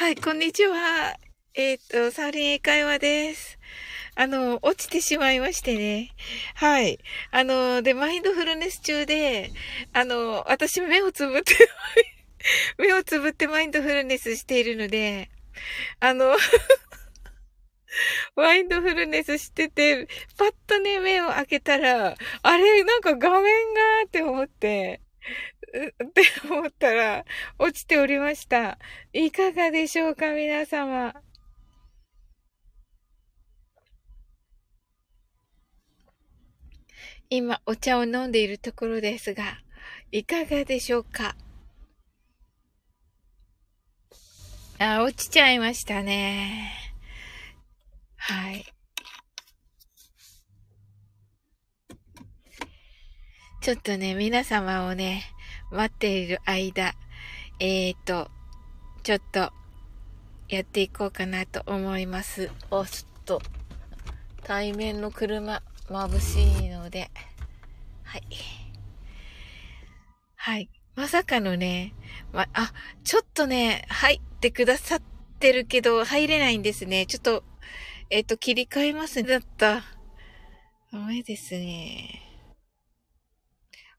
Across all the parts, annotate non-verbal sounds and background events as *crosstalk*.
はい、こんにちは。えっ、と、サーリン英会話です。あの、落ちてしまいましてね。はい。あの、で、マインドフルネス中で、あの、私目をつぶって、*laughs* 目をつぶってマインドフルネスしているので、あの、*laughs* マインドフルネスしてて、パッとね、目を開けたら、あれ、なんか画面がって思って、って思ったら、落ちておりました。いかがでしょうか、皆様。今、お茶を飲んでいるところですが、いかがでしょうかあ、落ちちゃいましたね。はい。ちょっとね、皆様をね、待っている間、えーと、ちょっと、やっていこうかなと思います。お、ちょっと、対面の車、眩しいので、はい。はい。まさかのね、ま、あ、ちょっとね、入ってくださってるけど、入れないんですね。ちょっと、えっ、と、切り替えますね。だった。ダメですね。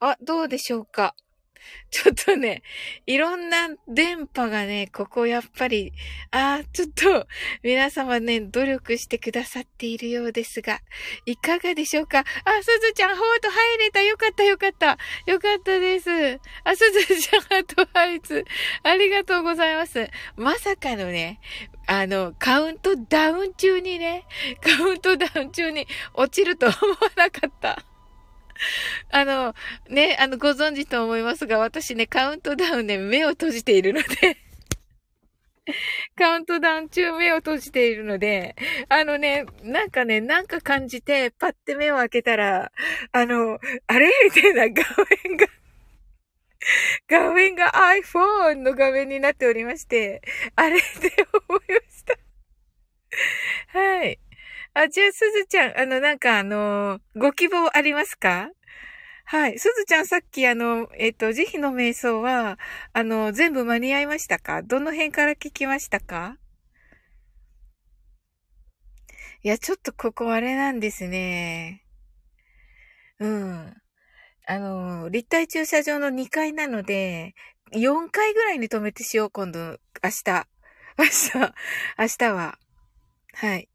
あ、どうでしょうか。*laughs* ちょっとね、いろんな電波がね、ここやっぱり、あーちょっと、皆様ね、努力してくださっているようですが、いかがでしょうか？あ、すずちゃん、ハート入れた。よかった、よかった。よかったです。あ、すずちゃん、ハート入つ。ありがとうございます。まさかのね、あの、カウントダウン中にね、カウントダウン中に落ちると思わなかった。*laughs* あの、ね、あの、ご存知と思いますが、私ね、カウントダウンね、目を閉じているので、*laughs* カウントダウン中目を閉じているので、あのね、なんかね、なんか感じて、パッて目を開けたら、あの、あれ？*laughs* みたいな画面が、画面が iPhone の画面になっておりまして、あれ？って思いました。はい。あ、じゃあ、すずちゃん、あの、なんかあの、ご希望ありますか？はい。すずちゃん、さっきあの、えっ、と、慈悲の瞑想は、あの、全部間に合いましたか？どの辺から聞きましたか？いや、ちょっとここあれなんですね。うん。あの、立体駐車場の2階なので、4階ぐらいに止めてしよう、今度、明日。明日、明日は。はい。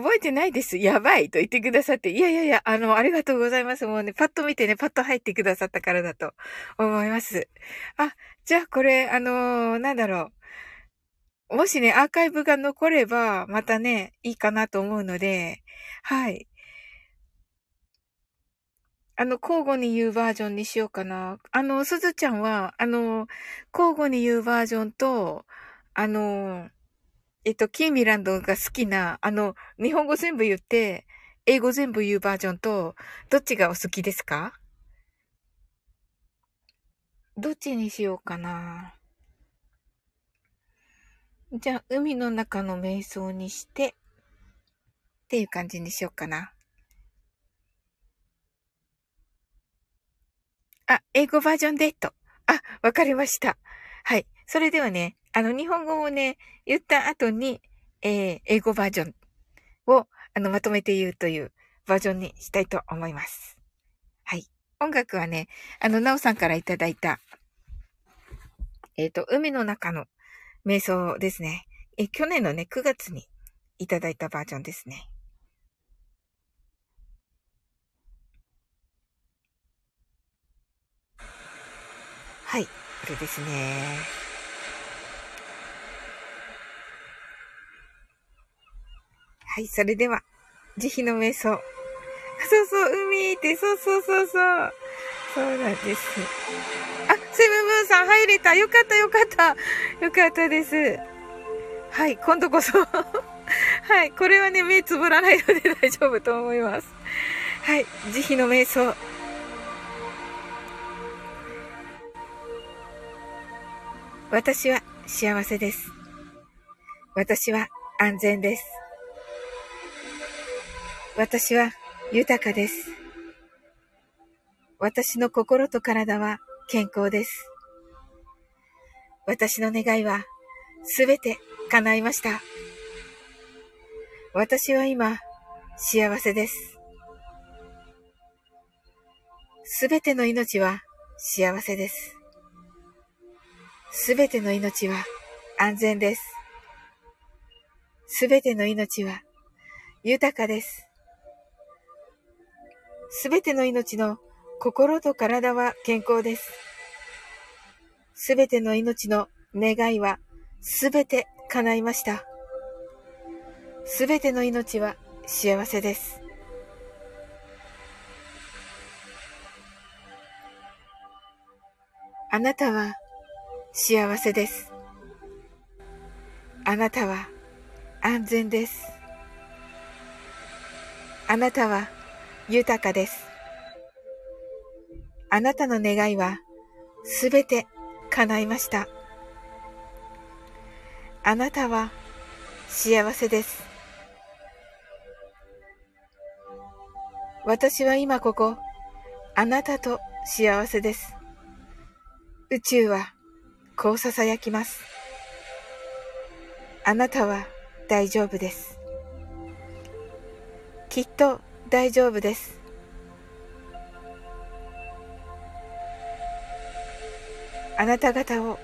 覚えてないです。やばいと言ってくださって。いやいやいや、あの、ありがとうございます。もうね、パッと見てね、パッと入ってくださったからだと思います。あ、じゃあこれ、あのーなんだろう。もしね、アーカイブが残れば、またね、いいかなと思うので、はい。あの、交互に言うバージョンにしようかな。あの、すずちゃんは、あの、交互に言うバージョンと、あの、えっと、キーミランドが好きな、あの、日本語全部言って、英語全部言うバージョンと、どっちがお好きですか？どっちにしようかな。じゃあ、海の中の瞑想にして、っていう感じにしようかな。あ、英語バージョンで、と。あ、わかりました。はい。それではね、あの、日本語をね、言った後に、えー、英語バージョンを、あの、まとめて言うというバージョンにしたいと思います。はい。音楽はね、あの、なおさんからいただいた、えっ、と、海の中の瞑想ですね。え、去年のね、9月にいただいたバージョンですね。はい。これですね。はい。それでは、慈悲の瞑想。そうそう、海って、そうそうそうそう。そうなんです。あ、セブンブーンさん入れた。よかったよかった。よかったです。はい。今度こそ。*laughs* はい。これはね、目つぶらないので *laughs* 大丈夫と思います。はい。慈悲の瞑想。私は幸せです。私は安全です。私は豊かです。私の心と体は健康です。私の願いはすべて叶いました。私は今、幸せです。すべての命は幸せです。すべての命は安全です。すべての命は豊かです。すべての命の心と体は健康です。すべての命の願いはすべて叶いました。すべての命は幸せです。あなたは幸せです。あなたは安全です。あなたは豊かです。あなたの願いはすべて叶いました。あなたは幸せです。私は今ここ、あなたと幸せです。宇宙はこう囁きます。あなたは大丈夫です。きっと大丈夫です。あなた方を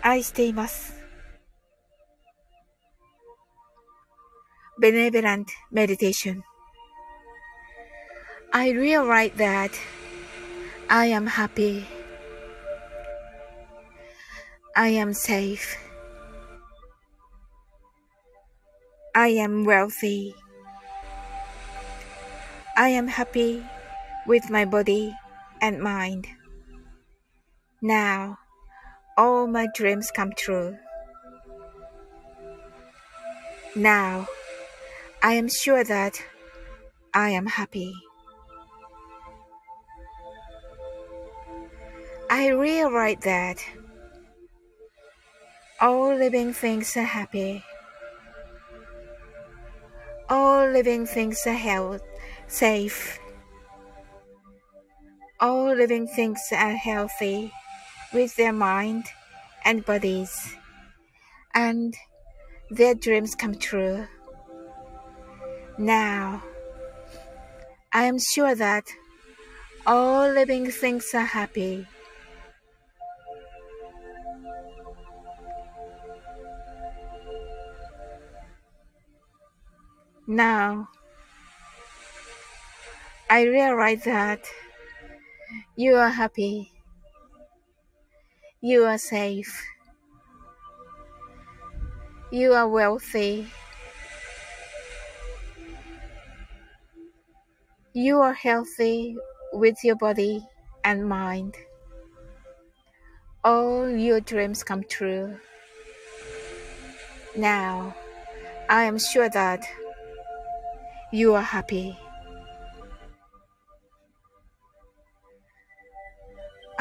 愛しています。Benevolent Meditation I realize that I am happy. I am safe. I am wealthy. I am happy with my body and mind. Now, all my dreams come true. Now, I am sure that I am happy. I realize that all living things are happy. All living things are health, safe. All living things are healthy with their mind and bodies, and their dreams come true. Now, I am sure that all living things are happy. Now, I realize that you are happy. You are safe. You are wealthy. You are healthy with your body and mind. All your dreams come true. Now, I am sure that you are happy.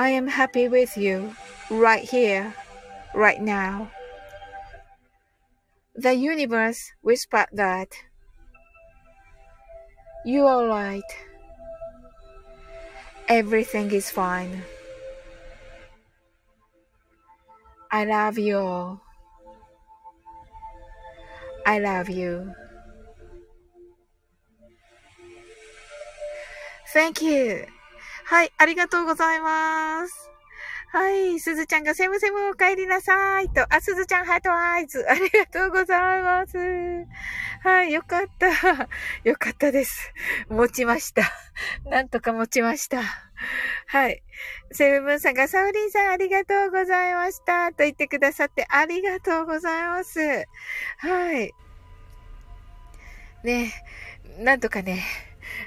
I am happy with you right here, right now. The universe whispered that you are right. Everything is fine. I love you all. I love you. Thank you. はい、ありがとうございます。はい、すずちゃんがセムセムお帰りなさいと、あ、すずちゃんハートアイズ、*laughs* ありがとうございます。はい、よかった。*laughs* よかったです。持ちました。*laughs* なんとか持ちました。はい。セブンさんが、サウリンさんありがとうございました。と言ってくださってありがとうございます。はい。ね、なんとかね、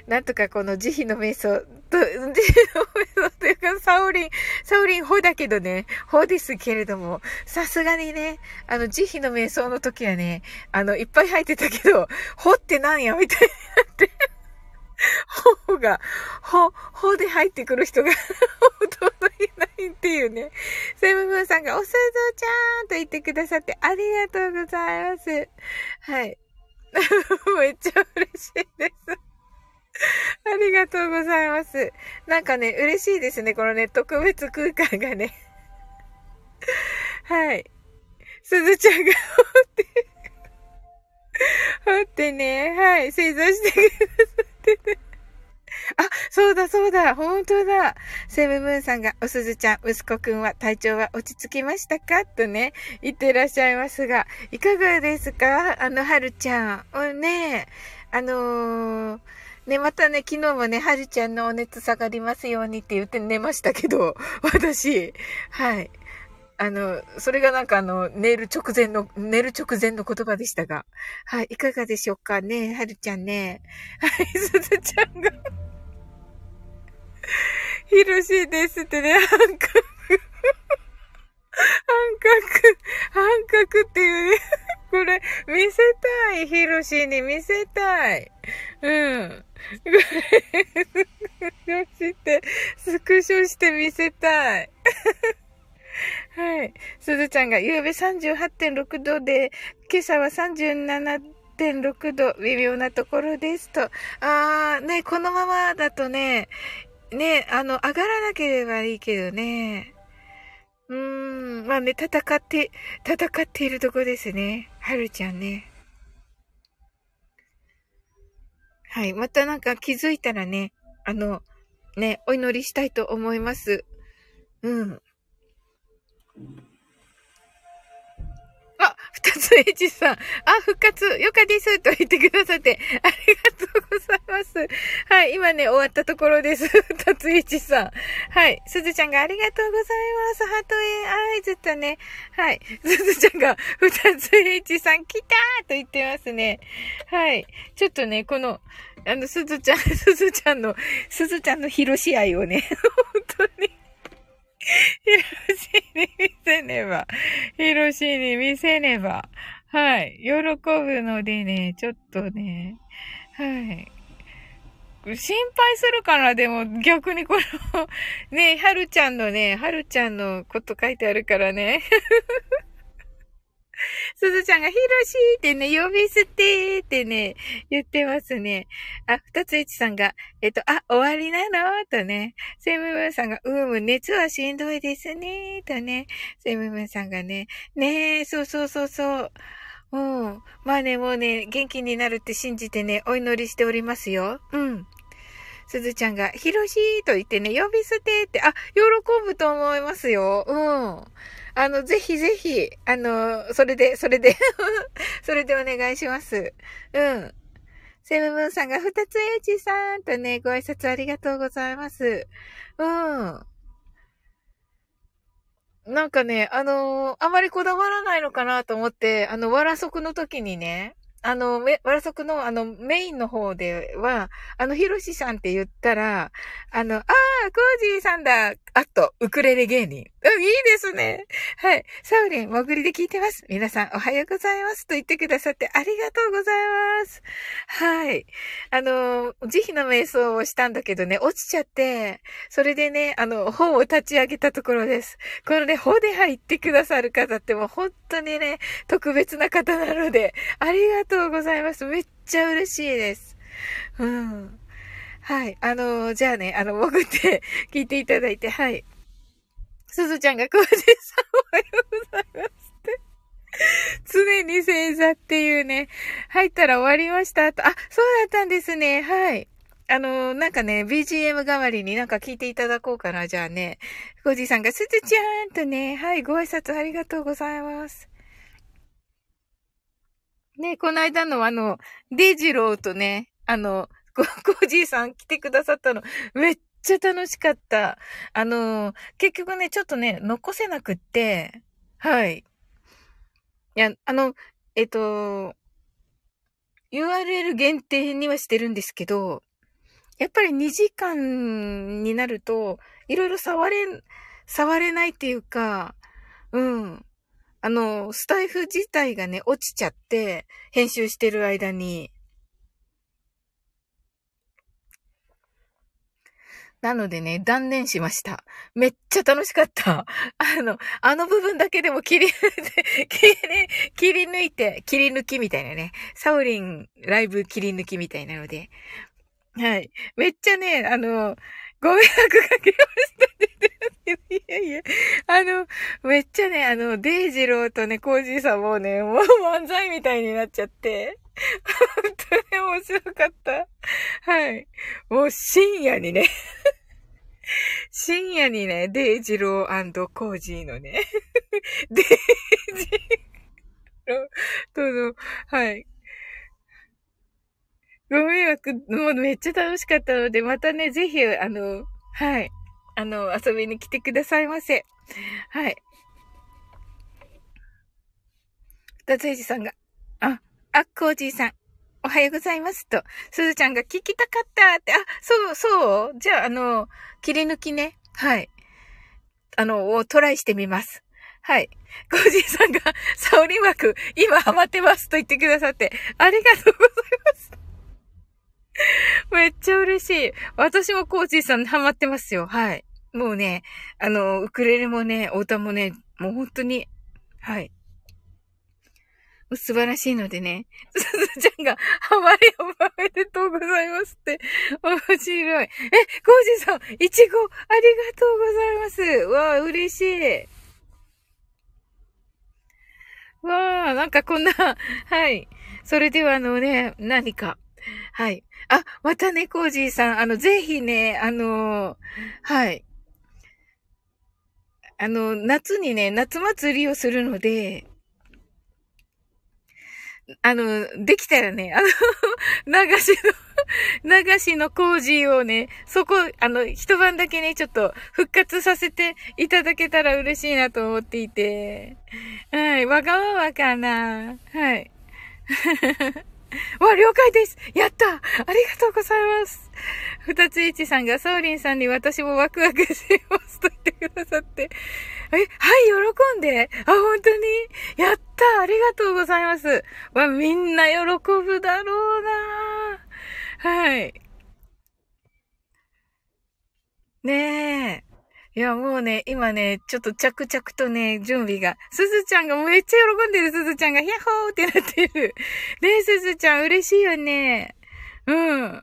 *laughs* なんとかこの慈悲の瞑想と、慈悲の瞑想というか、サオリン、サオリン法だけどね、法ですけれども、さすがにね、あの、慈悲の瞑想の時はね、あの、いっぱい入ってたけど、法ってなんやみたいになって。法が、法、法で入ってくる人が *laughs* ほとんどいないっていうね。セブブンさんが、おすずちゃんと言ってくださってありがとうございます。はい。*laughs* めっちゃ嬉しいです。*laughs* ありがとうございます。なんかね、嬉しいですね。このね、特別空間がね。*laughs* はい。すずちゃんが掘って、*laughs* 掘ってね、はい、正座してくださってて。あ、そうだそうだ、本当だ。セブムーンさんが、おすずちゃん、息子くんは体調は落ち着きましたか？とね、言ってらっしゃいますが、いかがですか？あの、はるちゃん。おね、あのー、ね、またね、昨日もね、はるちゃんのお熱下がりますようにって言って寝ましたけど、私、はい。あの、それがなんかあの、寝る直前の、寝る直前の言葉でしたが。はい、いかがでしょうかね、はるちゃんね。はい、すずちゃんがひろしですってね、半角。半角、半角っていうね。これ、見せたい。ヒロシに見せたい。うん。これ、よして、スクショして見せたい。はい。すずちゃんが、夕べ38.6度で、今朝は37.6度、微妙なところですと。あー、ね、このままだとね、ね、あの、上がらなければいいけどね。うーん、まあね、戦って、戦っているとこですね。はるちゃんね。はい。またなんか気づいたらね、あの、ね、お祈りしたいと思います。うん。あ、二つ H さん。あ、復活、よかです。と言ってくださって、ありがとうございます。はい、今ね、終わったところです。*laughs* 二つ H さん。はい、すずちゃんがありがとうございます。ハートへ、あい、ずっとね。はい、すずちゃんが二つ H さん来たーと言ってますね。はい、ちょっとね、この、あの、すずちゃん、*laughs* すずちゃんの、すずちゃんの広し愛をね、*laughs* 本当に *laughs* ヒロシに見せねば。ヒロシに見せねば。はい。喜ぶのでね、ちょっとね。はい。心配するかなでも逆にこのね、はるちゃんのね、はるちゃんのこと書いてあるからね。*laughs* すずちゃんがヒロシーってね、呼び捨てーってね、言ってますね。あ、二つ一さんが、えっと、あ、終わりなの？とね。セムムーンさんが、うむ、熱はしんどいですね。とね。セムムーンさんがね、ねえ、そうそうそうそう。うん。まあね、もうね、元気になるって信じてね、お祈りしておりますよ。うん。すずちゃんが、ひろしーと言ってね、呼び捨てって、あ、喜ぶと思いますよ。うん。あの、ぜひぜひ、あの、それで、それで *laughs* それでお願いします。うん。セムムーンさんが二つエイジさんとね、ご挨拶ありがとうございます。うん。なんかね、あのー、あまりこだわらないのかなと思って、あの、わらそくの時にね、あの、わらそくのあの、メインの方では、あの、ひろしさんって言ったら、あの、あー、コージーさんだ。あと、ウクレレ芸人。うん、いいですね。はい。サウリン、潜りで聞いてます。皆さん、おはようございます。と言ってくださってありがとうございます。はい。あの、慈悲の瞑想をしたんだけどね、落ちちゃって、それでね、あの、本を立ち上げたところです。このね、本で入ってくださる方ってもう本当にね、特別な方なので、ありがとうとうございます。めっちゃ嬉しいです。うん。はい。あの、じゃあね、あの、潜って *laughs* 聞いていただいて、はい。すずちゃんがコージさんおはようございますって。常に正座っていうね、入ったら終わりましたと。あ、そうだったんですね。はい。あの、なんかね、BGM 代わりになんか聞いていただこうかな。じゃあね。コージさんがすずちゃんとね、はい、ご挨拶ありがとうございます。ね、この間のあの、デジローとね、あの、コージーさん来てくださったの、めっちゃ楽しかった。あの、結局ね、ちょっとね、残せなくって、はい。いや、あの、えっと、URL 限定にはしてるんですけど、やっぱり2時間になると、いろいろ触れ、触れないっていうか、うん。あの、スタイフ自体がね、落ちちゃって、編集してる間に。なのでね、断念しました。めっちゃ楽しかった。あの、あの部分だけでも切り、*laughs* 切り、切り抜いて、切り抜きみたいなね。サウリンライブ切り抜きみたいなので。はい。めっちゃね、あの、ご迷惑かけました。いやいいえ、あの、めっちゃね、あの、デイジローとね、コージーさんもね、もう漫才みたいになっちゃって、本当に面白かった。はい。もう深夜にね深夜にね、デイジローコージーのねデイジローとの、はい。ご迷惑、もうめっちゃ楽しかったので、またね、ぜひ、あの、はい。あの、遊びに来てくださいませ。はい。二ついじさんが、あ、あっこおじいさん、おはようございますと、すずちゃんが聞きたかったって、あ、そう、そう？じゃあ、あの、切り抜きね。はい。あの、をトライしてみます。はい。コージーさんが、サオリ枠、今ハマってますと言ってくださって、ありがとうございます。*laughs* めっちゃ嬉しい。私もコーチーさんハマってますよ。はい。もうね、あの、ウクレレもね、お歌もね、もう本当に、はい。素晴らしいのでね、すずちゃんが、ハマりおめでとうございますって、面白い。え、コージさん、いちご、ありがとうございます。わあ、嬉しい。わあ、なんかこんな、はい。それではあのね、何か。はい。あ、またね、コージーさん、あの、ぜひね、あのはい。あの、夏にね、夏祭りをするので、あの、できたらね、あの、*laughs* 流しの、*laughs* 流しの工事をね、そこ、あの、一晩だけね、ちょっと復活させていただけたら嬉しいなと思っていて。はい、わがままかな。はい。*laughs* *laughs* わ、了解です。やった。ありがとうございます。二つ一さんが、ソーリンさんに私もワクワクしますと言ってくださって。え、はい、喜んで。あ、本当に？やった。ありがとうございます。わ、みんな喜ぶだろうな。はい。ねえ。いや、もうね、今ね、ちょっと着々とね、準備が。すずちゃんがめっちゃ喜んでるすずちゃんが、ヒャッホーってなってる。ねえ、すずちゃん嬉しいよね。うん。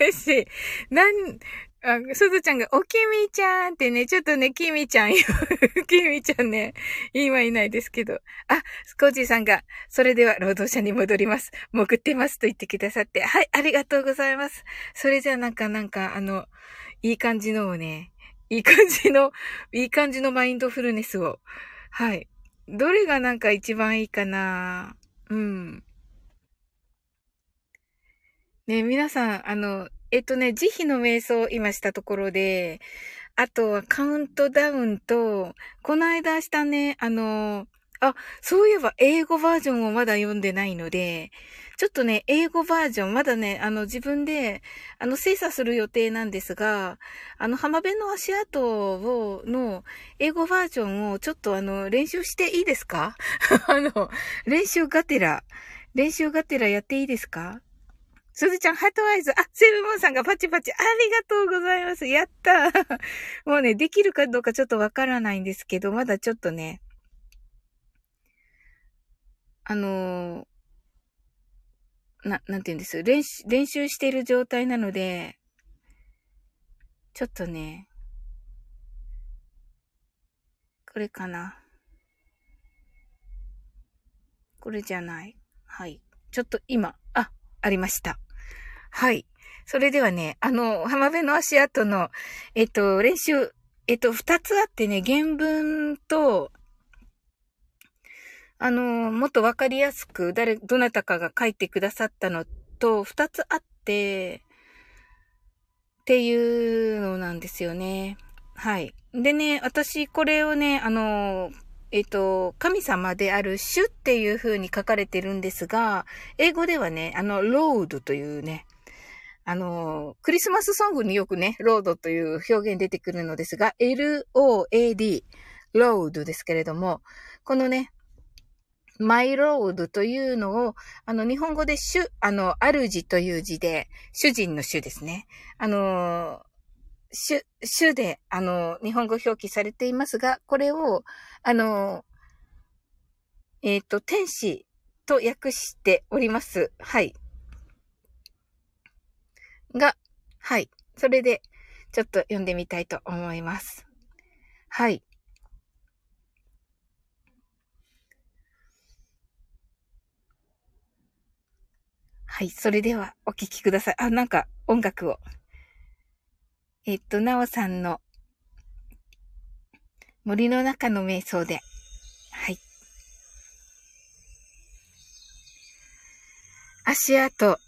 嬉しい。なん、あ、すずちゃんが、おきみちゃんってね、ちょっとね、きみちゃんよ。*laughs* きみちゃんね、今いないですけど。あ、スコージーさんが、それでは労働者に戻ります。潜ってますと言ってくださって。はい、ありがとうございます。それじゃあなんか、なんか、あの、いい感じのをね、いい感じの、いい感じのマインドフルネスを。はい。どれがなんか一番いいかなうん。ね、皆さん、あの、えっとね、慈悲の瞑想を今したところで、あとはカウントダウンと、この間したね、あの、あ、そういえば英語バージョンをまだ読んでないので、ちょっとね、英語バージョン、まだね、あの、自分で、あの、精査する予定なんですが、あの、浜辺の足跡を、の、英語バージョンを、ちょっとあの、練習していいですか？*laughs* あの、練習がてら、練習がてらやっていいですか？すずちゃん、ハートアイズ。あ、セブムーンさんがパチパチ。ありがとうございます。やった *laughs* もうね、できるかどうかちょっとわからないんですけど、まだちょっとね、あのな、なんて言うんです？練習、練習している状態なので、ちょっとね、これかな。これじゃない。はい。ちょっと今、あ、ありました。はい。それではね、あの、浜辺の足跡の、えっと、練習、えっと、二つあってね、原文と、あの、もっとわかりやすく、誰、どなたかが書いてくださったのと、二つあって、っていうのなんですよね。はい。でね、私、これをね、あの、えっと、神様である主っていう風に書かれてるんですが、英語ではね、あの、ロードというね、あの、クリスマスソングによくね、ロードという表現出てくるのですが、L-O-A-D、ロードですけれども、このね、マイロードというのを、あの、日本語で主、あの、主という字で、主人の主ですね。あの、主、主で、あの、日本語表記されていますが、これを、あの、えっ、ー、と、天使と訳しております。はい。が、はい。それで、ちょっと読んでみたいと思います。はい。はい。それでは、お聴きください。あ、なんか、音楽を。えっと、なおさんの、森の中の瞑想で。はい。足跡。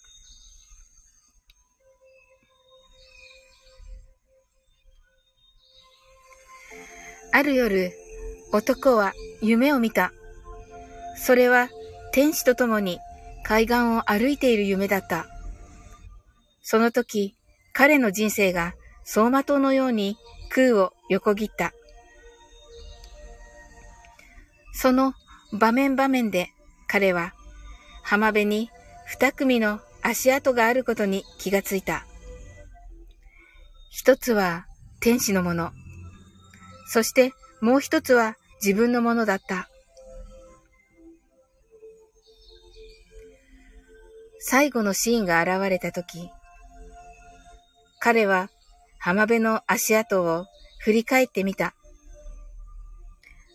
ある夜、男は夢を見た。それは天使と共に海岸を歩いている夢だった。その時、彼の人生が走馬灯のように空を横切った。その場面場面で彼は浜辺に二組の足跡があることに気がついた。一つは天使のもの。そしてもう一つは自分のものだった。最後のシーンが現れたとき、彼は浜辺の足跡を振り返ってみた。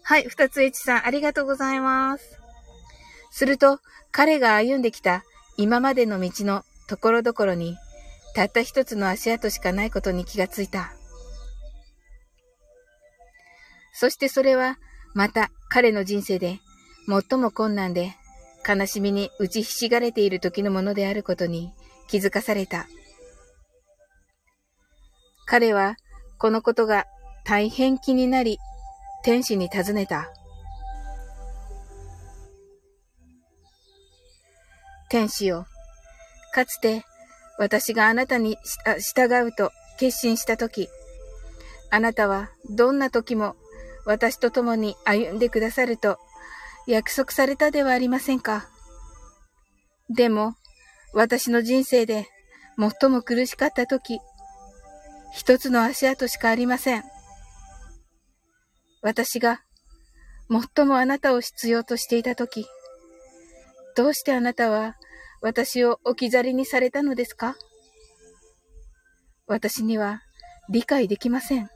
はい、二つ H さん、ありがとうございます。すると、彼が歩んできた今までの道のところどころに、たった一つの足跡しかないことに気がついた。そしてそれは、また彼の人生で最も困難で悲しみに打ちひしがれている時のものであることに気づかされた。彼はこのことが大変気になり、天使に尋ねた。天使よ、かつて私があなたに従うと決心したとき、あなたはどんな時も私と共に歩んでくださると約束されたではありませんか。でも、私の人生で最も苦しかった時、一つの足跡しかありません。私が最もあなたを必要としていた時、どうしてあなたは私を置き去りにされたのですか私には理解できません。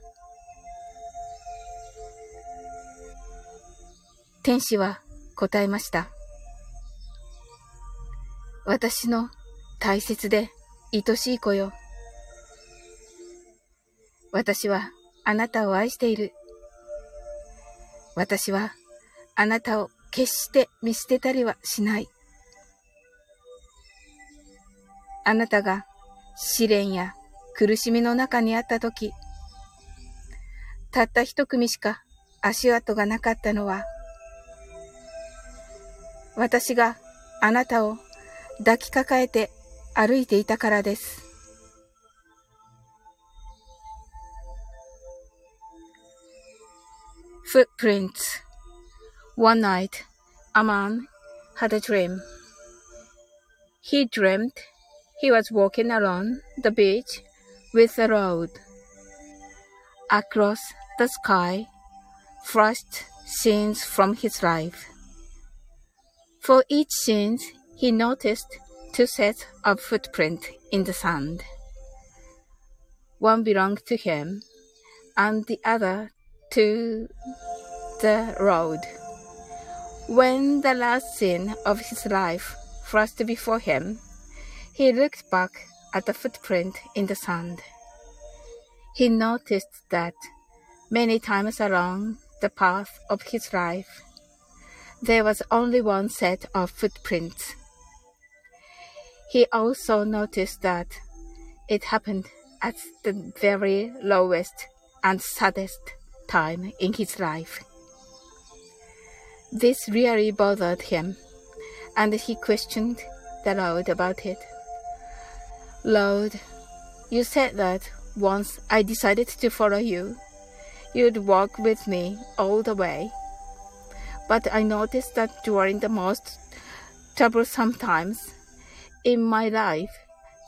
天使は答えました。私の大切で愛しい子よ。私はあなたを愛している。私はあなたを決して見捨てたりはしない。あなたが試練や苦しみの中にあったとき、たった一組しか足跡がなかったのは、私があなたを抱きかかえて歩いていたからです。Footprints One night, a man had a dream. He dreamed he was walking along the beach with a road. Across the sky flashed scenes from his life. For each scene, he noticed two sets of footprints in the sand. One belonged to him, and the other to the road. When the last scene of his life flashed before him, he looked back at the footprint in the sand. He noticed that many times along the path of his life, there was only one set of footprints. He also noticed that it happened at the very lowest and saddest time in his life. This really bothered him, and he questioned the Lord about it. Lord, you said that once I decided to follow you, you'd walk with me all the way. But I noticed that during the most troublesome times in my life,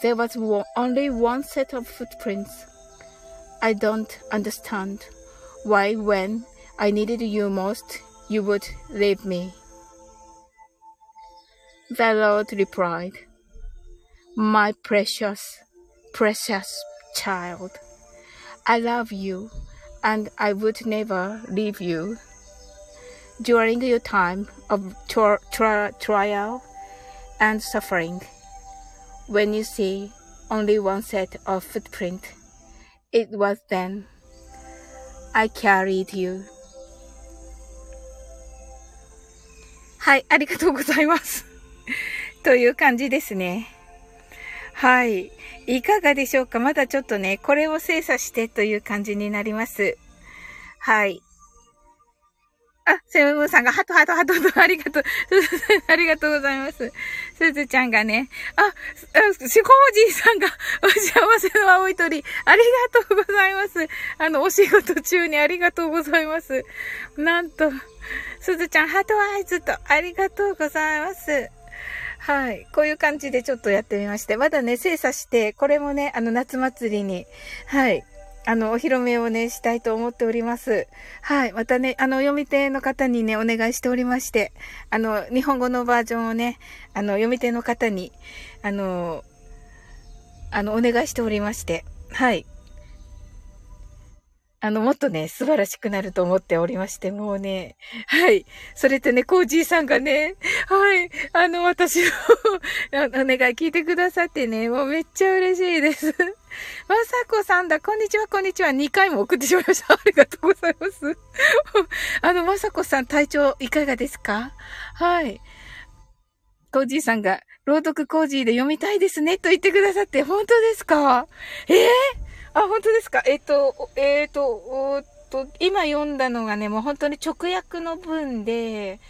there was only one set of footprints. I don't understand why, when I needed you most, you would leave me. The Lord replied, My precious, precious child, I love you and I would never leave you. During your time of tri- tri- trial and suffering, when you see only one set of footprint, it was then I carried you. はい、ありがとうございます。という感じですね。はい。いかがでしょうかまだちょっとね、これを精査してという感じになります。はい。あ、セムムーさんが、ハトハトハトと、ありがとう。*laughs* ありがとうございます。すずちゃんがね、あ、あシコージーさんが、お幸せの青い鳥、ありがとうございます。あの、お仕事中にありがとうございます。なんと、すずちゃん、ハトアイズと、ありがとうございます。はい。こういう感じでちょっとやってみまして、まだね、精査して、これもね、あの、夏祭りに、はい。あの、お披露目をね、したいと思っております。はい。またね、あの、読み手の方にね、お願いしておりまして、あの、日本語のバージョンをね、あの、読み手の方に、あの、あの、お願いしておりまして、はい。あの、もっとね、素晴らしくなると思っておりまして、もうね、はい。それとね、コージーさんがね、はい。あの、私のあの *laughs* お願い聞いてくださってね、もうめっちゃ嬉しいです。まさこさんだ、こんにちは、こんにちは。2回も送ってしまいました。*laughs* ありがとうございます。*laughs* あの、まさこさん、体調いかがですか？はい。コージーさんが、朗読コージーで読みたいですね、と言ってくださって、本当ですか？ええー？あ、本当ですか？えっ、と、えっ、と、おっと、今読んだのがね、もう本当に直訳の文で、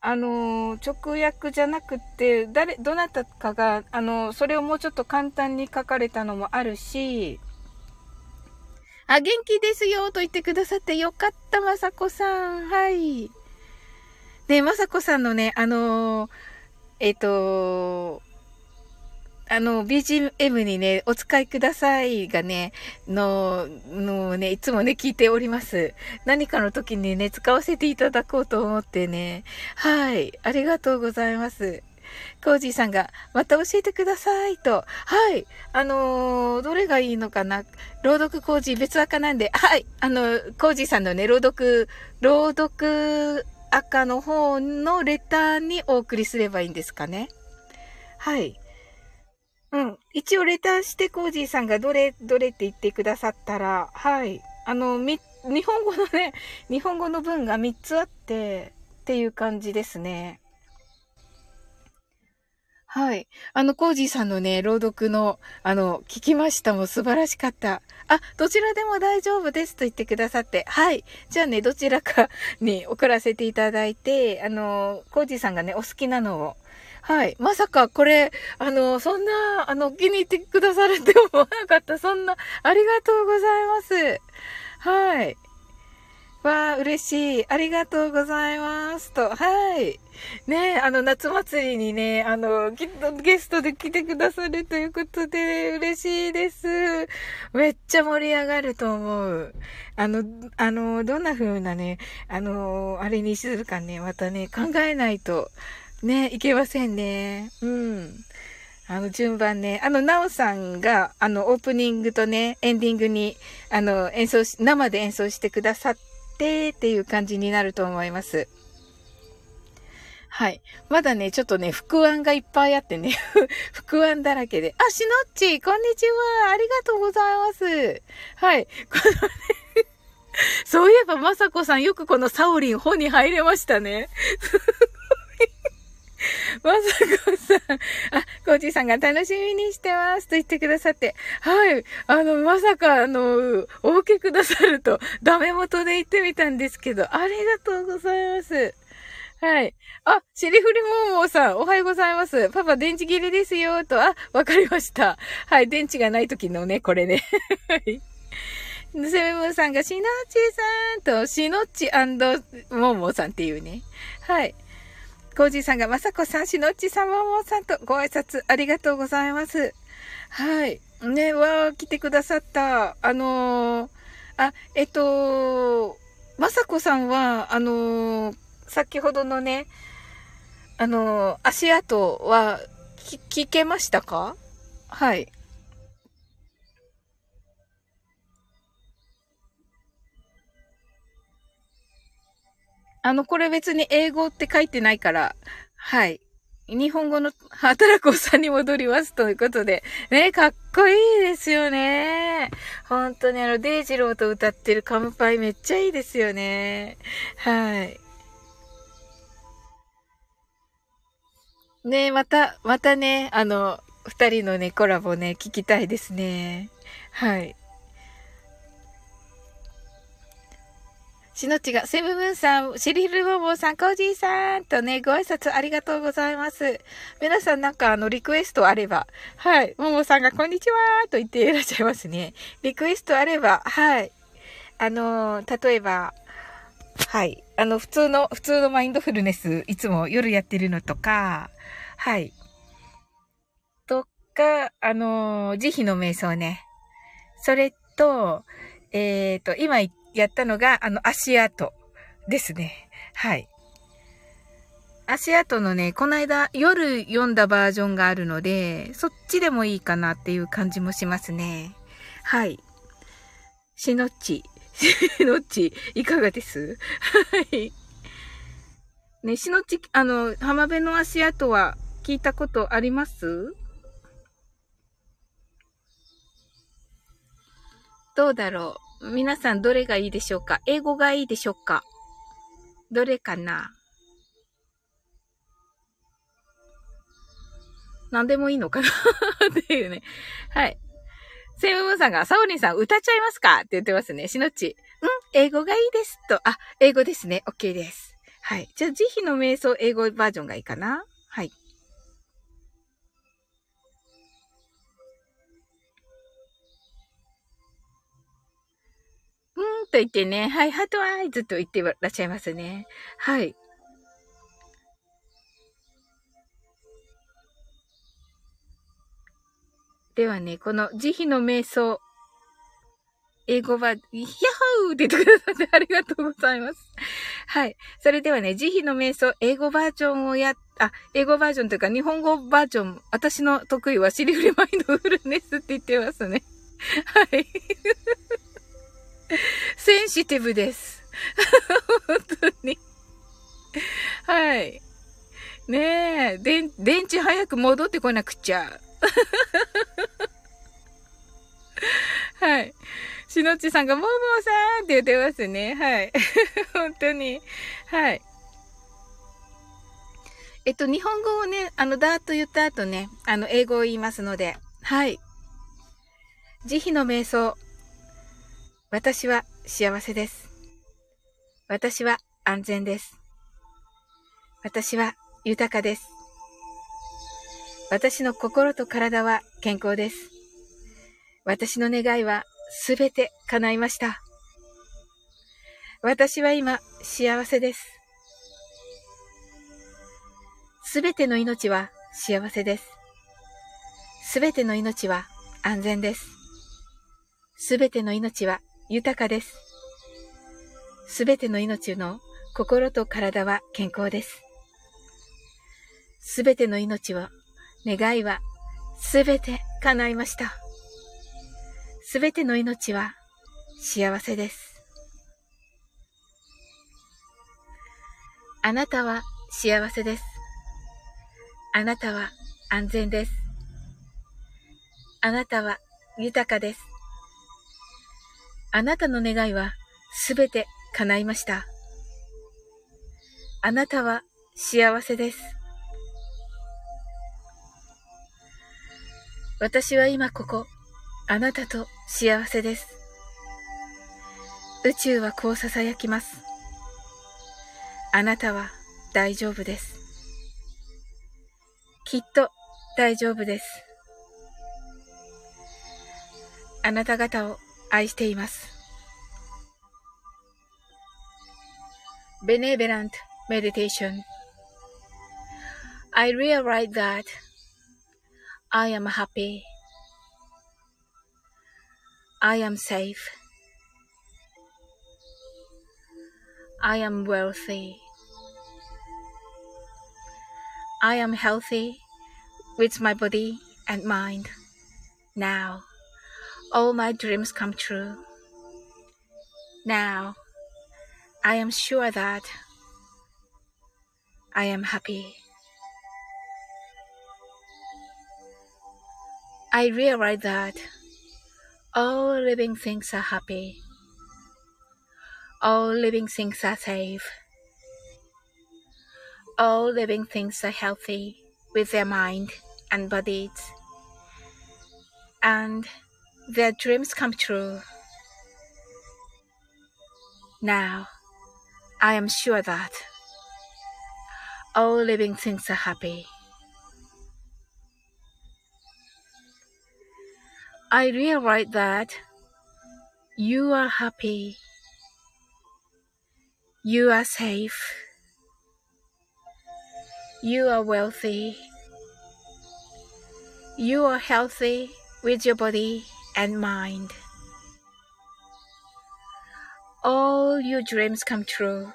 あの、直訳じゃなくて、誰、どなたかが、あの、それをもうちょっと簡単に書かれたのもあるし、あ、元気ですよと言ってくださってよかった、まさこさん。はい。ね、まさこさんのね、あのえっ、と、あの、BGM にね、お使いくださいがね、の、のね、いつもね、聞いております。何かの時にね、使わせていただこうと思ってね。はい。ありがとうございます。コージーさんが、また教えてくださいと。はい。あのー、どれがいいのかな？朗読コージー別赤なんで、はい。あの、コージーさんのね、朗読、朗読赤の方のレターにお送りすればいいんですかね。はい。うん。一応レターしてコージーさんがどれ、どれって言ってくださったら、はい。あの、み、日本語のね、*laughs* 日本語の文が3つあって、っていう感じですね。はい。あの、コージーさんのね、朗読の、あの、聞きましたも素晴らしかった。あ、どちらでも大丈夫ですと言ってくださって。はい。じゃあね、どちらかに送らせていただいて、あの、コージーさんがね、お好きなのをはい。まさかこれ、あの、そんな、あの、気に入ってくださるって思わなかった。そんな、ありがとうございます。はい。わあ、嬉しい。ありがとうございます。と、はい。ねあの、夏祭りにね、あの、きっとゲストで来てくださるということで、嬉しいです。めっちゃ盛り上がると思う。あの、あの、どんな風なね、あの、あれにするかね、またね、考えないと。ね、いけませんね。うん。あの、順番ね。あの、なおさんが、あの、オープニングとね、エンディングに、あの、演奏し、生で演奏してくださってっていう感じになると思います。はい。まだね、ちょっとね、副案がいっぱいあってね、*laughs* 副案だらけで。あ、しのっち、こんにちは。ありがとうございます。はい。このね *laughs* そういえば、まさこさん、よくこのサオリン本に入れましたね。*laughs* まさこさん、あ、コージーさんが楽しみにしてますと言ってくださって、はい、あの、まさか、あの、お受けくださると、ダメ元で言ってみたんですけど、ありがとうございます。はい。あ、シリフリモーモーさん、おはようございます。パパ、電池切れですよ、と。あ、わかりました。はい、電池がない時のね、これね。*laughs* はい。セムムーさんが、シノッチさんと、シノッチモーモーさんっていうね。はい。コージーさんが、まさこさん、しのっちさん、ももさんとご挨拶ありがとうございます。はい。ね、わー、来てくださった。あのー、あ、えっと、まさこさんは、あのー、先ほどのね、あのー、足跡は、聞けましたか？はい。あの、これ別に英語って書いてないから、はい。日本語の働くおさんに戻りますということで。ね、かっこいいですよね。本当にあの、デイジローと歌ってるカムパイめっちゃいいですよね。はい。ねまた、またね、あの、二人のね、コラボね、聞きたいですね。はい。しのちが、セブブンさん、シリルボボさん、コージーさんとね、ご挨拶ありがとうございます。皆さんなんかあの、リクエストあれば、はい、ももさんがこんにちはと言っていらっしゃいますね。リクエストあれば、はい。あの例えば、はい。あの、普通の、普通のマインドフルネス、いつも夜やってるのとか、はい。とか、あの慈悲の瞑想ね。それと、えっ、ー、と、今言っやったのが、あの、足跡ですね。はい。足跡のね、この間夜読んだバージョンがあるので、そっちでもいいかなっていう感じもしますね。はい。しのっち。しのっち、いかがです？はい。ね、しのっち、あの、浜辺の足跡は聞いたことあります？どうだろう？皆さんどれがいいでしょうか？英語がいいでしょうか？どれかな？何でもいいのかな？*laughs* っていうね。はい。セムムーさんが、サオリンさん歌っちゃいますか？って言ってますね。しのっち。ん英語がいいですと。あ、英語ですね。OK です。はい。じゃあ、慈悲の瞑想英語バージョンがいいかな？と言ってね、はい、ハートアイズと言ってらっしゃいますね。はい。ではね、この慈悲の瞑想、英語は、ヤッホーって言ってくださってありがとうございます。はい。それではね、慈悲の瞑想、英語バージョンをや、あ、英語バージョンというか、日本語バージョン、私の得意はシリフリマインドフルネスって言ってますね。はい。センシティブです。本当に。はい。ねえ、電、電池早く戻ってこなくちゃ。はい。しのちさんが、ももさんって言ってますね。はい。本当に。はい。えっと、日本語をね、あの、だーっと言った後ね、あの、英語を言いますので、はい。慈悲の瞑想。私は幸せです。私は安全です。私は豊かです。私の心と体は健康です。私の願いはすべて叶いました。私は今幸せです。すべての命は幸せです。すべての命は安全です。すべての命は豊かです。すべての命の心と体は健康です。すべての命は、願いは、すべて叶いました。すべての命は幸せです。あなたは幸せです。あなたは安全です。あなたは豊かです。あなたの願いはすべて叶いました。あなたは幸せです。私は今ここ、あなたと幸せです。宇宙はこう囁きます。あなたは大丈夫です。きっと大丈夫です。あなた方を愛しています。Benevolent meditation. I realize that I am happy. I am safe. I am wealthy. I am healthy with my body and mind now all my dreams come true. Now, I am sure that I am happy. I realize that all living things are happy. All living things are safe. All living things are healthy with their mind and bodies. And their dreams come true. Now, I am sure that all living things are happy. I realize that you are happy. You are safe. You are wealthy. You are healthy with your body and mind. All your dreams come true.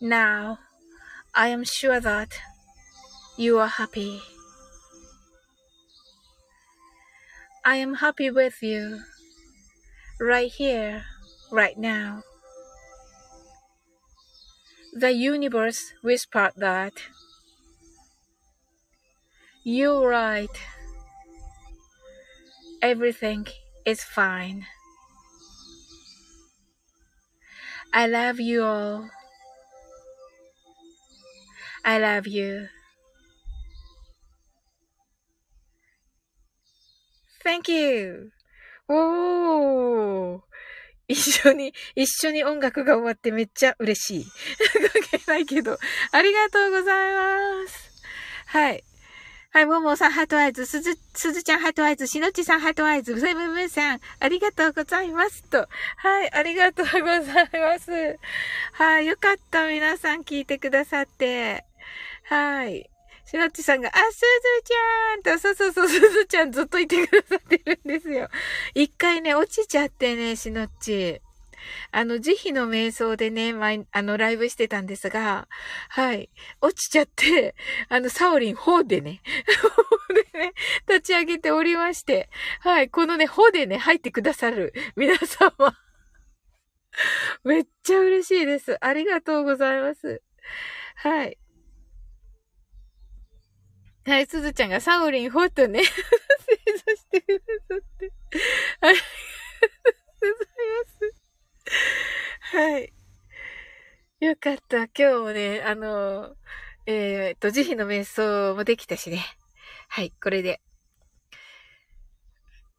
Now, I am sure that you are happy. I am happy with you. Right here, right now. The universe whispered that you're right. Everything is fine. I love you all. I love you. Thank you. おー。一緒に、一緒に音楽が終わってめっちゃ嬉しい。関係ないけど。ありがとうございます。はい。はい、ももさん、 heart eyes、すず、すずちゃん、 heart eyes、しのっちさん、 heart eyes、セブブさん、ありがとうございますと。はい、ありがとうございます。はい、よかった。皆さん聞いてくださって。はい。しのっちさんが、あ、すずちゃんと、そうそうそう、すずちゃんずっといてくださってるんですよ。一回ね、落ちちゃってね、しのっち。あの、慈悲の瞑想でね、前、あの、ライブしてたんですが、はい。落ちちゃって、*laughs* あの、サオリン、ほでね、で *laughs* ね、立ち上げておりまして、はい。このね、ほでね、入ってくださる皆様。*laughs* めっちゃ嬉しいです。ありがとうございます。はい。はい、すずちゃんがサオリン、ほっとね、正座してくださって。ありがとうござい。はい。よかった。今日もね、あの、えっ、と、慈悲の瞑想もできたしね。はい、これで。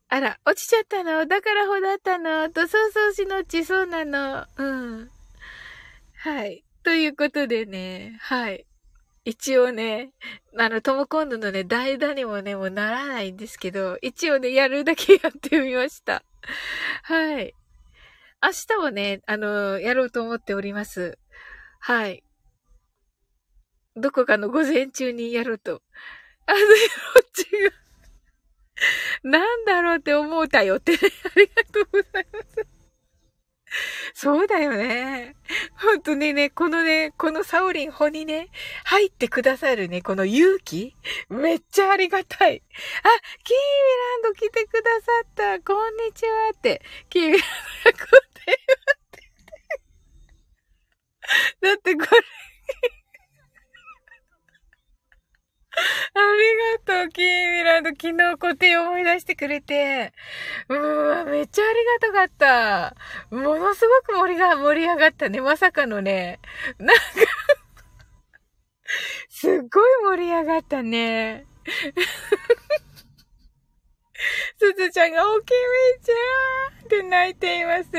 あら、落ちちゃったの？だからほだったの？と、そうそうしのち、そうなの？うん。はい。ということでね、はい。一応ね、あの、トムコンドのね、代打にもね、もうならないんですけど、一応ね、やるだけやってみました。はい。明日もね、あの、やろうと思っております。はい。どこかの午前中にやろうと。あの、こっちがなんだろうって思うたよってね、ありがとうございます。そうだよね。本当にね、このね、このサオリンホにね、入ってくださるね、この勇気めっちゃありがたい。あ、キーミランド来てくださった。こんにちはって。キーミランドが答えって。*laughs* だってこれありがとう、キーミランド。昨日固定思い出してくれて。うわ、めっちゃありがたかった。ものすごく盛りが、盛り上がったね。まさかのね。なんかすっごい盛り上がったね。*laughs* すずちゃんが、おきみちゃんって泣いています。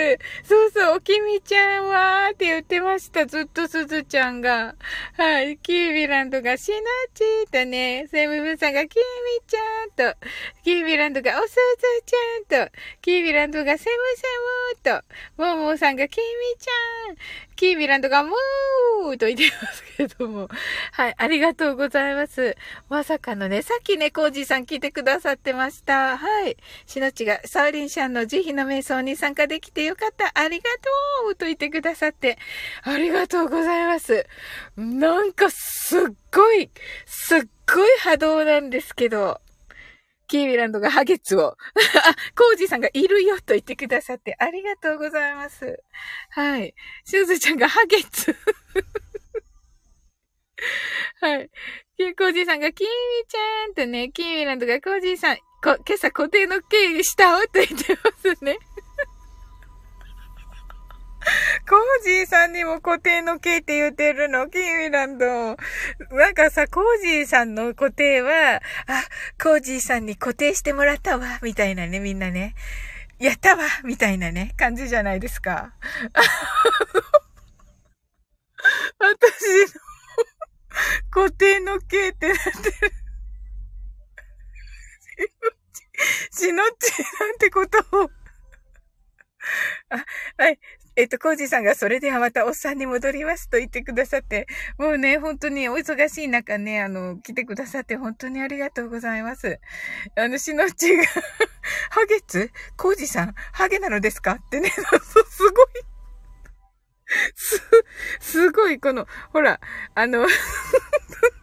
そうそう、おきみちゃんはって言ってました。ずっとすずちゃんが。はい。キービランドがしなちーとね、セムブさんがきみちゃんと、キービランドがおすずちゃんと、キービランドがセムセムと、モーモーさんがきみちゃん、キービランドがもーと言ってますけれども。はい。ありがとうございます。まさかのね、さっきね、コージーさん聞いてくださってました。はい。しのちが、サーリンシャンの慈悲の瞑想に参加できてよかった。ありがとうと言ってくださって、ありがとうございます。なんかすっごい、すっごい波動なんですけど、キービランドがハゲツを、あ、*laughs* コージさんがいるよと言ってくださってありがとうございます。はい。シューズちゃんがハゲツ。*laughs* はい。コージーさんが、キミちゃんとね、キミランドがコージーさん、こ、今朝固定の経したおと言ってますね。*laughs* コージーさんにも固定の K って言ってるの、キーミランド。なんかさ、コージーさんの固定は、あ、コージーさんに固定してもらったわ、みたいなね、みんなね。やったわみたいなね、感じじゃないですか。*laughs* 私の固定の K ってなってる。しのっちなんてことを。あ、はい。えっと、コージさんがそれではまたおっさんに戻りますと言ってくださって、もうね、本当にお忙しい中ね、あの、来てくださって本当にありがとうございます。あの、しのっちが *laughs* ハゲツ？コージさん、ハゲなのですか？ってね、すごい。す、すごい、この、ほら、あの *laughs*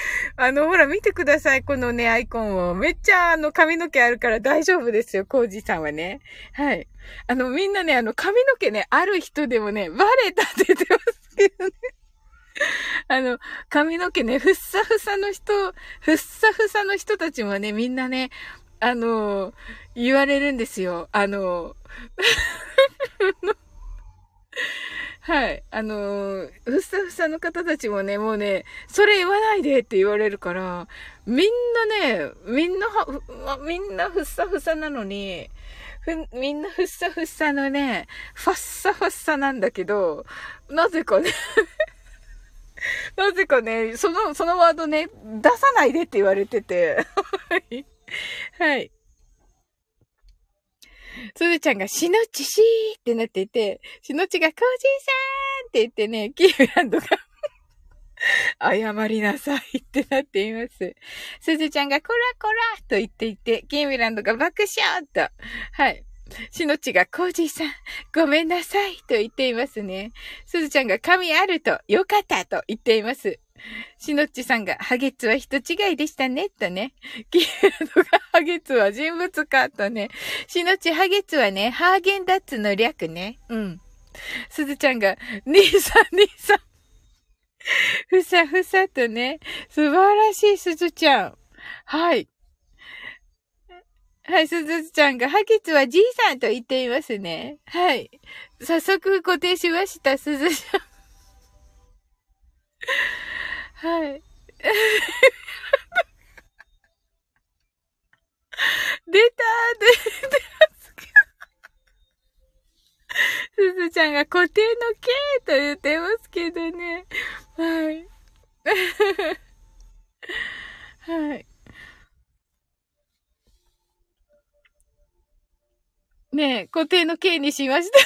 *laughs* あの、ほら、見てください。このね、アイコンを。めっちゃ、あの、髪の毛あるから大丈夫ですよ。コージさんはね。はい。あの、みんなね、あの、髪の毛ね、ある人でもね、バレたって言ってますけどね。*laughs* あの、髪の毛ね、ふっさふさの人、ふっさふさの人たちもね、みんなね、あの、言われるんですよ。あの、*laughs* はい。あのー、ふさふさの方たちもね、もうね、それ言わないでって言われるから、みんなね、みんなは、みんなふさふさなのに、ふ、みんなふっさふっさのね、ファッサファッサなんだけど、なぜかね *laughs* なぜかね、その、そのワードね、出さないでって言われてて。*laughs* はい。すずちゃんがしのちしーってなっていて、しのちがコージーさんって言ってね、キーランドが謝りなさいってなっています。すずちゃんがコラコラと言っていて、キーミランドが爆笑と。はい。しのちがコージーさん、ごめんなさいと言っていますね。すずちゃんが髪あるとよかったと言っています。しのっちさんが、ハゲツは人違いでしたね、とね。*laughs* キードが、ハゲツは人物か、とね。しのっち、ハゲツはね、ハーゲンダッツの略ね。うん。すずちゃんが、兄さん、兄さん。*laughs* ふさふさとね。素晴らしい、すずちゃん。はい。はい、すずちゃんが、ハゲツはじいさんと言っていますね。はい。早速固定しました、すずちゃん。はい。*laughs* 出た出ますけど。すずちゃんが固定の K と言ってますけどね。はい。*laughs* はい。ねえ、固定の K にしました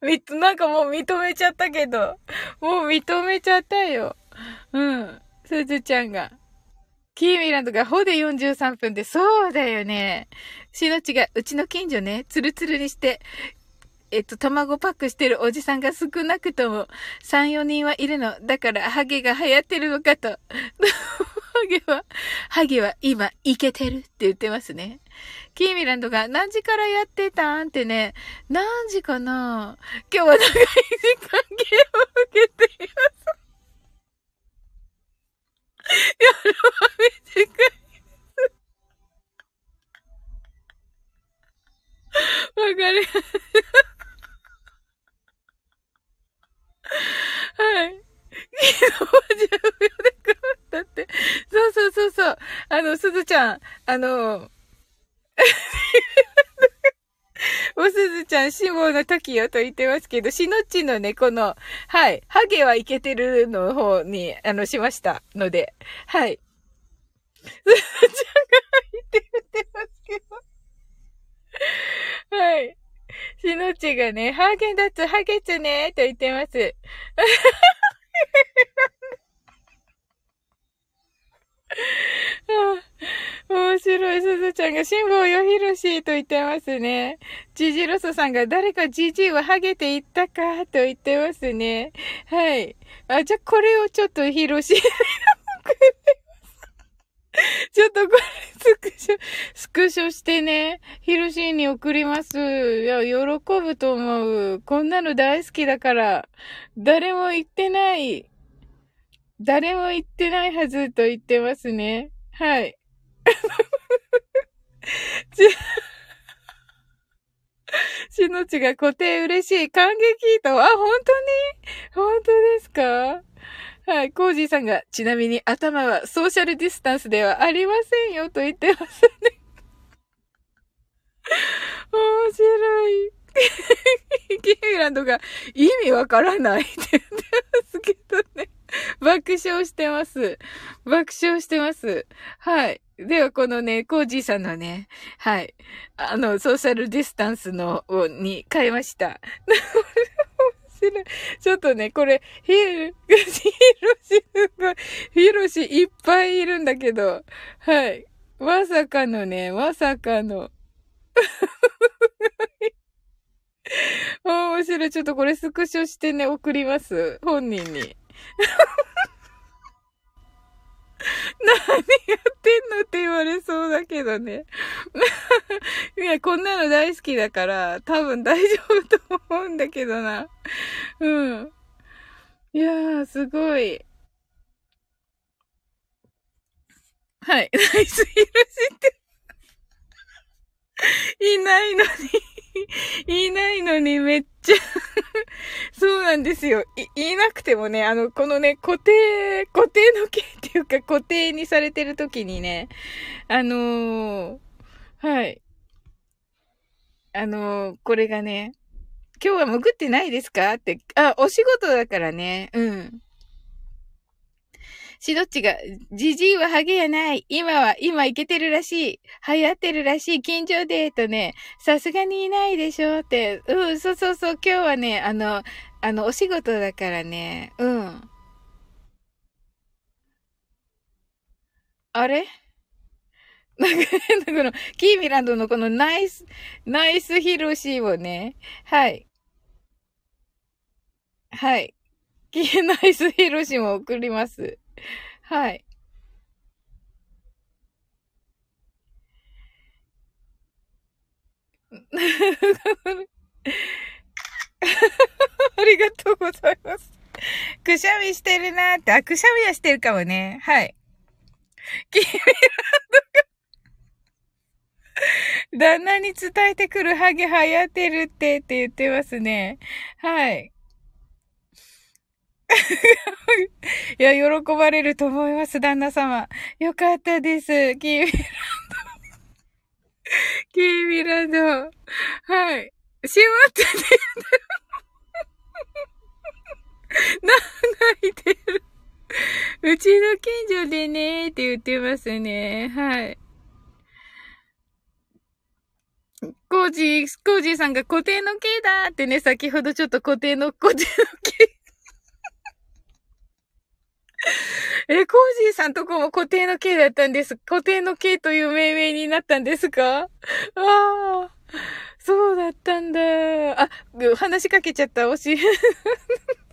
*laughs* み、なんかもう認めちゃったけど。もう認めちゃったよ。うん。すずちゃんが。キーミランドがほで43分で、そうだよね。しのちが、うちの近所ね、ツルツルにして、えっと、卵パックしてるおじさんが少なくとも3、4人はいるの。だから、ハゲが流行ってるのかと。ゲは、ハゲは今、イケてるって言ってますね。キーミランドが何時からやってたんってね、何時かな今日は長い時間ゲームを受けています。夜は短いです。わかります。はい。昨日は10秒で配って。そうそうそうそう。あの、すずちゃん、あの、*laughs* おすずちゃん、死亡の時よと言ってますけど、しのっちのね、の、はい、ハゲはいけてるの方に、あの、しましたので、はい。すずちゃんが入って言ってますけど。はい。しのっちがね、ハーゲンダッツ、ハゲツね、と言ってます。*laughs* *laughs* 面白い、すずちゃんが、辛抱よひろしと言ってますね。ジジロスさんが、誰かジジイはハゲていったかと言ってますね。はい。あ、じゃこれをちょっとひろし、*laughs* ちょっとこれ、スクショ、スクショしてね、ヒロシーに送ります。いや、喜ぶと思う。こんなの大好きだから。誰も言ってない。誰も言ってないはずと言ってますね。はい。*laughs* しのちが固定嬉しい。感激と。あ、本当に？本当ですか？はい。コージーさんが、ちなみに頭はソーシャルディスタンスではありませんよと言ってますね。*laughs* 面白い。*laughs* キーランドが意味わからないって言ってますけどね。*laughs* 爆笑してます。爆笑してます。はい。では、このね、コージーさんのね、はい。あの、ソーシャルディスタンスの、をに変えました。*laughs* ちょっとね、これ、ヒロシ、ヒロシ、ヒロシいっぱいいるんだけど、はい。まさかのね、まさかの。*laughs* 面白い。ちょっとこれスクショしてね、送ります。本人に。*laughs* 何やってんのって言われそうだけどね。*laughs* いや、こんなの大好きだから、多分大丈夫と思うんだけどな。うん。いやー、すごい。はい。ナイスヒルシって。いないのにいないのにめっち *laughs* ゃそうなんですよ。い、言えなくてもね、あの、このね、固定、固定の形っていうか固定にされてる時にね、あのー、はい。あのー、これがね、今日は潜ってないですかって、あ、お仕事だからね、うん。しどっちが、じじいはハゲやない。今は、今いけてるらしい。流行ってるらしい。近所デートね。さすがにいないでしょって。うん、そうそうそう。今日はね、あの、あの、お仕事だからね。うん。あれ？*laughs* なんか、この、キーミランドのこのナイス、ナイスヒロシをね、はい。はい。キー *laughs* ナイスヒロシも送ります。*laughs* はい。*laughs* ありがとうございます。くしゃみしてるなーって、あ、くしゃみはしてるかもね。はい。君ら旦那に伝えてくるハゲ流行ってるってって言ってますね。はい。いや、喜ばれると思います、旦那様。よかったです。キーミランド。キーミランド。はい。しまったね。*laughs* 長いてる。うちの近所でねって言ってますね。はい。コージー、コージーさんが固定の系だってね、先ほどちょっと固定の、固定の系え、コージーさんとこも固定の K だったんです。固定の K という命名になったんですか？ああ、そうだったんだ。あ、話しかけちゃった、推し。*laughs*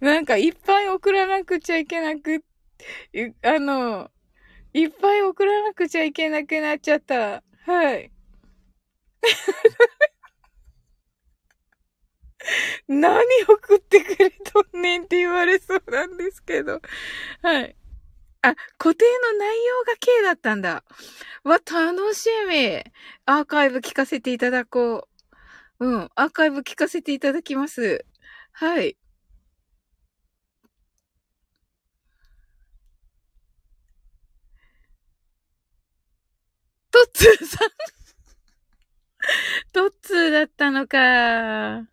なんかいっぱい送らなくちゃいけなく、あの、いっぱい送らなくちゃいけなくなっちゃった。はい。*laughs* 何送ってくれとんねんって言われそうなんですけど。はい。あ、固定の内容が K だったんだ。わ、楽しみ。アーカイブ聞かせていただこう。うん、アーカイブ聞かせていただきます。はい。トッツーさんトッツーだったのか。は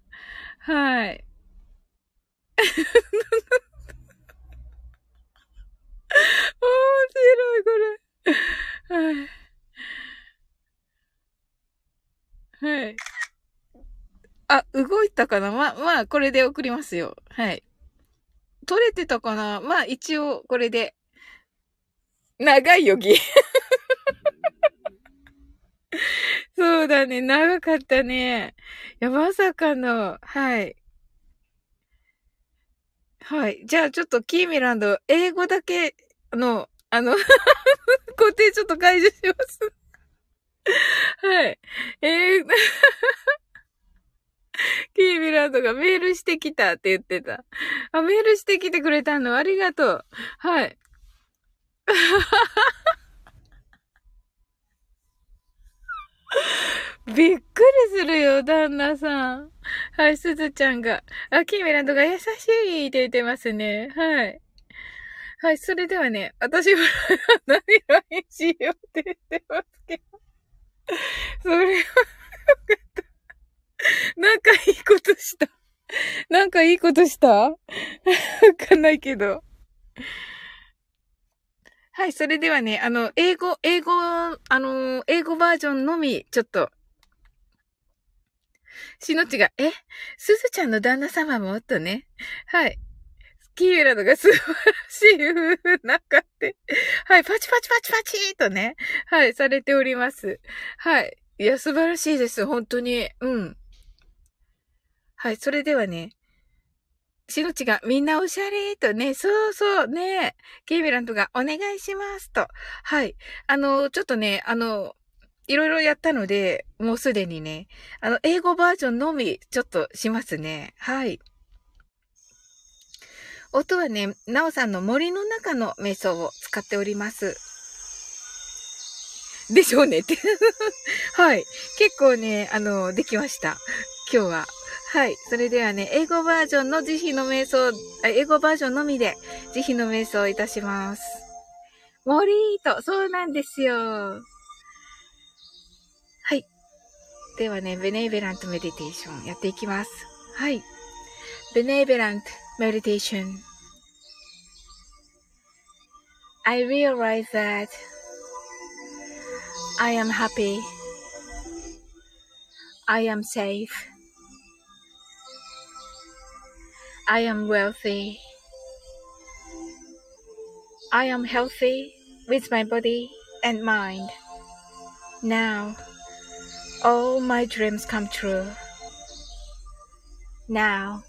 い。面白い、これ。はい。はい。あ、動いたかな？ま、まあ、これで送りますよ。はい。取れてたかな？まあ、一応、これで。長いよ、ぎ。*laughs* そうだね。長かったね。いや、まさかの、はい。はい。じゃあ、ちょっと、キーミランド、英語だけの、あの *laughs* 固定ちょっと解除しますはい。えー、*laughs* キーミランドがメールしてきたって言ってた。あ、メールしてきてくれたのありがとう。はい。*laughs* びっくりするよ、旦那さん。はい、すずちゃんが。あ、キーミランドが優しいって言ってますね。はい。はい、それではね、私は何 LINE しようって言ってますけど。それは、よかった。なんかいいことした。なんかいいことした？わかんないけど。はい、それではね、あの、英語、英語、あの、英語バージョンのみ、ちょっと。しのちが、え、すずちゃんの旦那様もとね。はい。キーラのが素晴らしい夫婦仲って。はい、パチパチパチパチーとね。はい、されております。はい。いや、素晴らしいです。本当に。うん。はい、それではね、しのちがみんなおしゃれとね、そうそうね、ケイビラントがお願いしますと。はい。あの、ちょっとね、あの、いろいろやったので、もうすでにね、あの、英語バージョンのみ、ちょっとしますね。はい。音はね、なおさんの森の中の瞑想を使っております。でしょうねって *laughs* はい。結構ね、あの、できました。今日は。はい。それではね、英語バージョンの慈悲の瞑想、英語バージョンのみで慈悲の瞑想をいたします。森と、そうなんですよ。はい。ではね、ベネーベラントメディテーションやっていきます。はい。benevolent meditation. I realize that I am happy. I am safe. I am wealthy. I am healthy with my body and mind. Now, all my dreams come true. Now,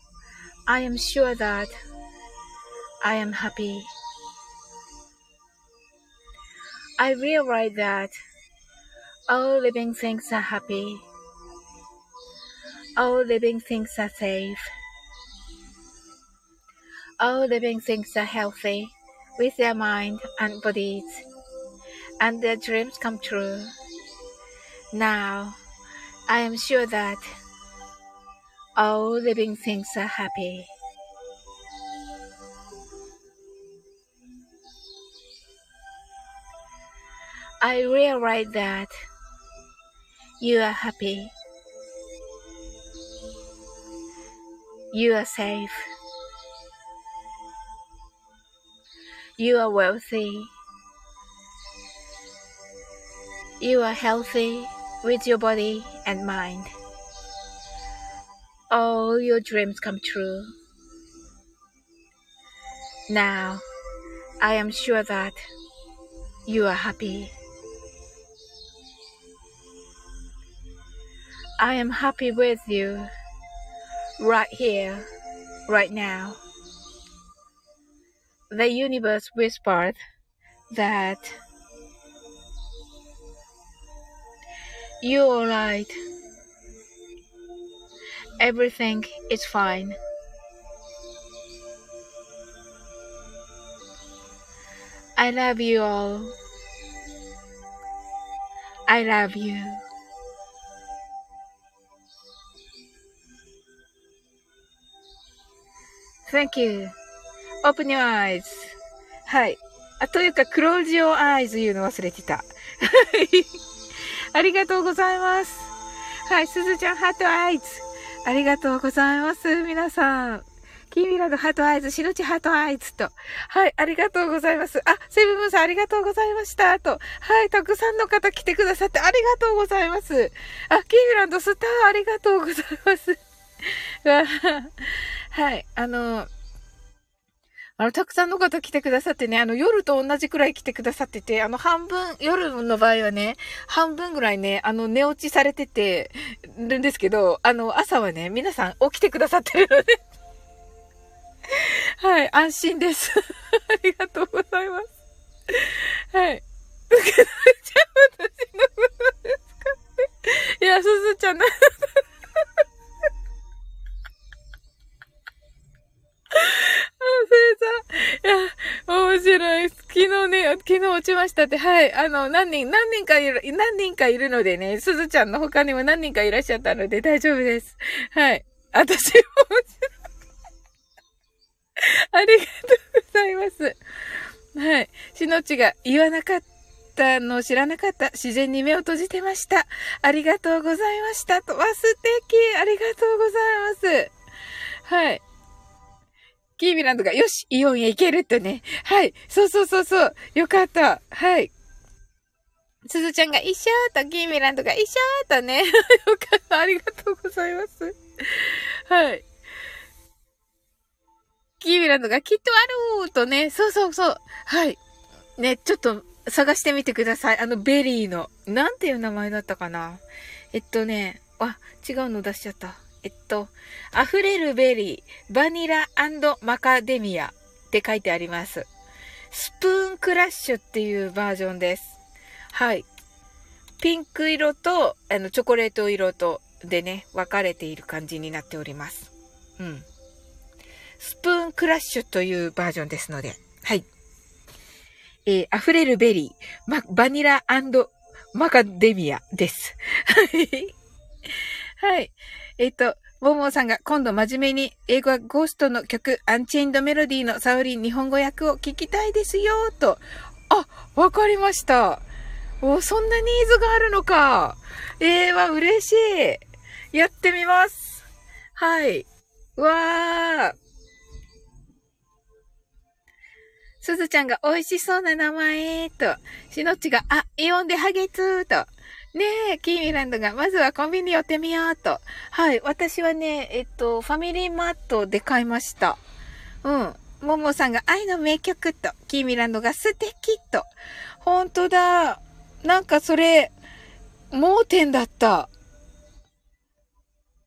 I am sure that I am happy. I realize that all living things are happy. All living things are safe. All living things are healthy with their mind and bodies, and their dreams come true. Now, I am sure that all living things are happy. I realize that you are happy. You are safe. You are wealthy. You are healthy with your body and mind all your dreams come true. Now, I am sure that you are happy. I am happy with you right here, right now. The universe whispered that you're right. Everything is fine. I love you all. I love you. Thank you. Open your eyes. はい。あ、というか、close your eyes 言うの忘れてた。*laughs* ありがとうございます。はい、すずちゃん、 heart eyes。ありがとうございます。皆さん。キーミラの heart eyes、シロチ heart eyes と。はい、ありがとうございます。あ、セブンさんありがとうございました。と。はい、たくさんの方来てくださってありがとうございます。あ、キーミランドスターありがとうございます。*laughs* はい、あの、あの、たくさんの方来てくださってね、あの、夜と同じくらい来てくださってて、あの、半分、夜の場合はね、半分ぐらいね、あの、寝落ちされててるんですけど、あの、朝はね、皆さん起きてくださってるので *laughs* はい、安心です。*laughs* ありがとうございます。はい。受け取れちゃう私のことですかいや、すずちゃんな、いや、面白い。昨日ね、昨日落ちましたって、はい。あの、何人、何人かいる、何人かいるのでね、すずちゃんの他にも何人かいらっしゃったので大丈夫です。はい。私も、ありがとうございます。はい。しのちが言わなかったの知らなかった。自然に目を閉じてました。ありがとうございました。と、わ、素敵ありがとうございます。はい。キーミランドが、よし、イオンへ行けるってね。はい。そうそうそうそう。よかった。はい。すずちゃんが一緒と、キーミランドが一緒とね。*laughs* よかった。ありがとうございます。はい。キーミランドがきっとあるとね。そうそうそう。はい。ね、ちょっと探してみてください。あの、ベリーの。なんていう名前だったかな。えっとね、あ、違うの出しちゃった。えっと、溢れるベリー、バニラマカデミアって書いてあります。スプーンクラッシュっていうバージョンです。はい。ピンク色と、あの、チョコレート色と、でね、分かれている感じになっております。うん。スプーンクラッシュというバージョンですので、はい。えー、溢れるベリー、ま、バニラマカデミアです。はい。はい。えっ、と、ボモーさんが今度真面目に映画ゴーストの曲アンチェインドメロディーのサオリン日本語訳を聞きたいですよ、と。あ、わかりました。お、そんなニーズがあるのか。ええー、わ、嬉しい。やってみます。はい。わー。すずちゃんが美味しそうな名前、と。しのっちが、あ、イオンでハゲツー、と。ねえ、キーミランドが、まずはコンビニ寄ってみようと。はい。私はね、えっと、ファミリーマートで買いました。うん。ももさんが愛の名曲と、キーミランドが素敵と。ほんとだ。なんかそれ、盲点だった。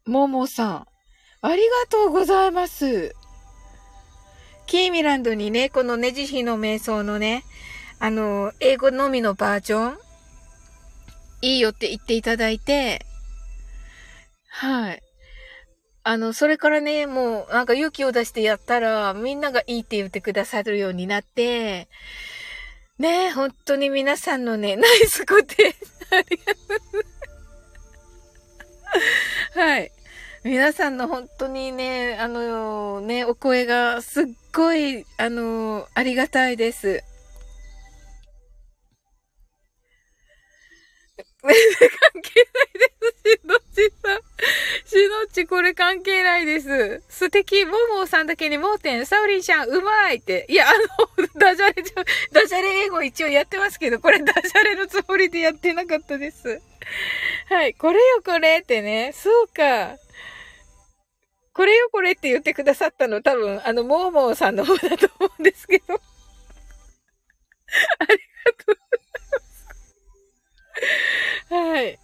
ももさん。ありがとうございます。キーミランドにね、このネジヒの瞑想のね、あの、英語のみのバージョンいいよって言っていただいて、はい。あの、それからね、もう、なんか勇気を出してやったら、みんながいいって言ってくださるようになって、ね本当に皆さんのね、*laughs* ナイスコテありがとう。はい。皆さんの本当にね、あのね、お声がすっごい、あのありがたいです。関係ないですし、どっちさん。しのっちこれ関係ないです。素敵、ももさんだけに盲点、サウリンちゃん、うまいって。いや、あの、ダジャレじゃ、ダジャレ英語一応やってますけど、これダジャレのつもりでやってなかったです。はい、これよこれってね。そうか。これよこれって言ってくださったの多分、あの、もーもーさんの方だと思うんですけど。*laughs* ありがとう。*laughs* はい。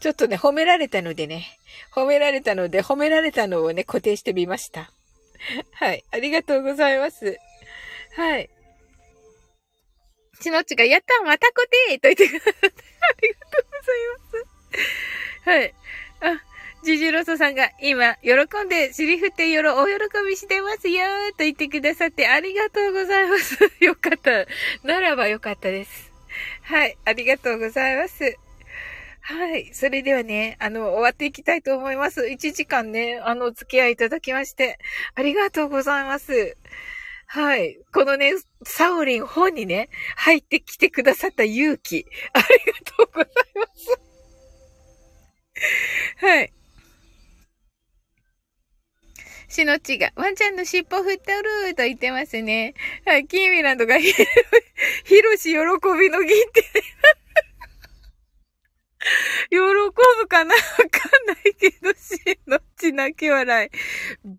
ちょっとね、褒められたのでね、褒められたので、褒められたのをね、固定してみました。*laughs* はい。ありがとうございます。はい。ちのちが、やったまたこてーと言ってくださって、ありがとうございます。はい。あ、ジジロソさんが、今、喜んで、尻振ってよろ、お喜びしてますよと言ってくださって、ありがとうございます。*laughs* よかった。ならばよかったです。*laughs* はい、ありがとうございます。はい。それではね、あの、終わっていきたいと思います。1時間ね、あの、お付き合いいただきまして、ありがとうございます。はい。このね、サオリン本にね、入ってきてくださった勇気、ありがとうございます。はい。しのちが、ワンちゃんの尻尾振っておると言ってますね。はい、キーミランドがひ、ひろし喜びの銀って。喜ぶかなわかんないけど、しのち泣き笑い。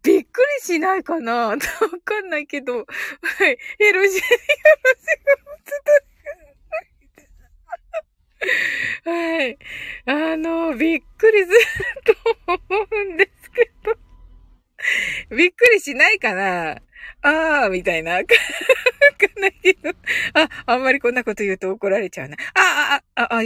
びっくりしないかなわかんないけど。はい。ヘロジ、よろしくはい。あの、びっくりすると思うんですけど。*laughs* びっくりしないかなあー、みたいな。*laughs* わかんないけど。あ、あんまりこんなこと言うと怒られちゃうな。あ、あ、あ、あ、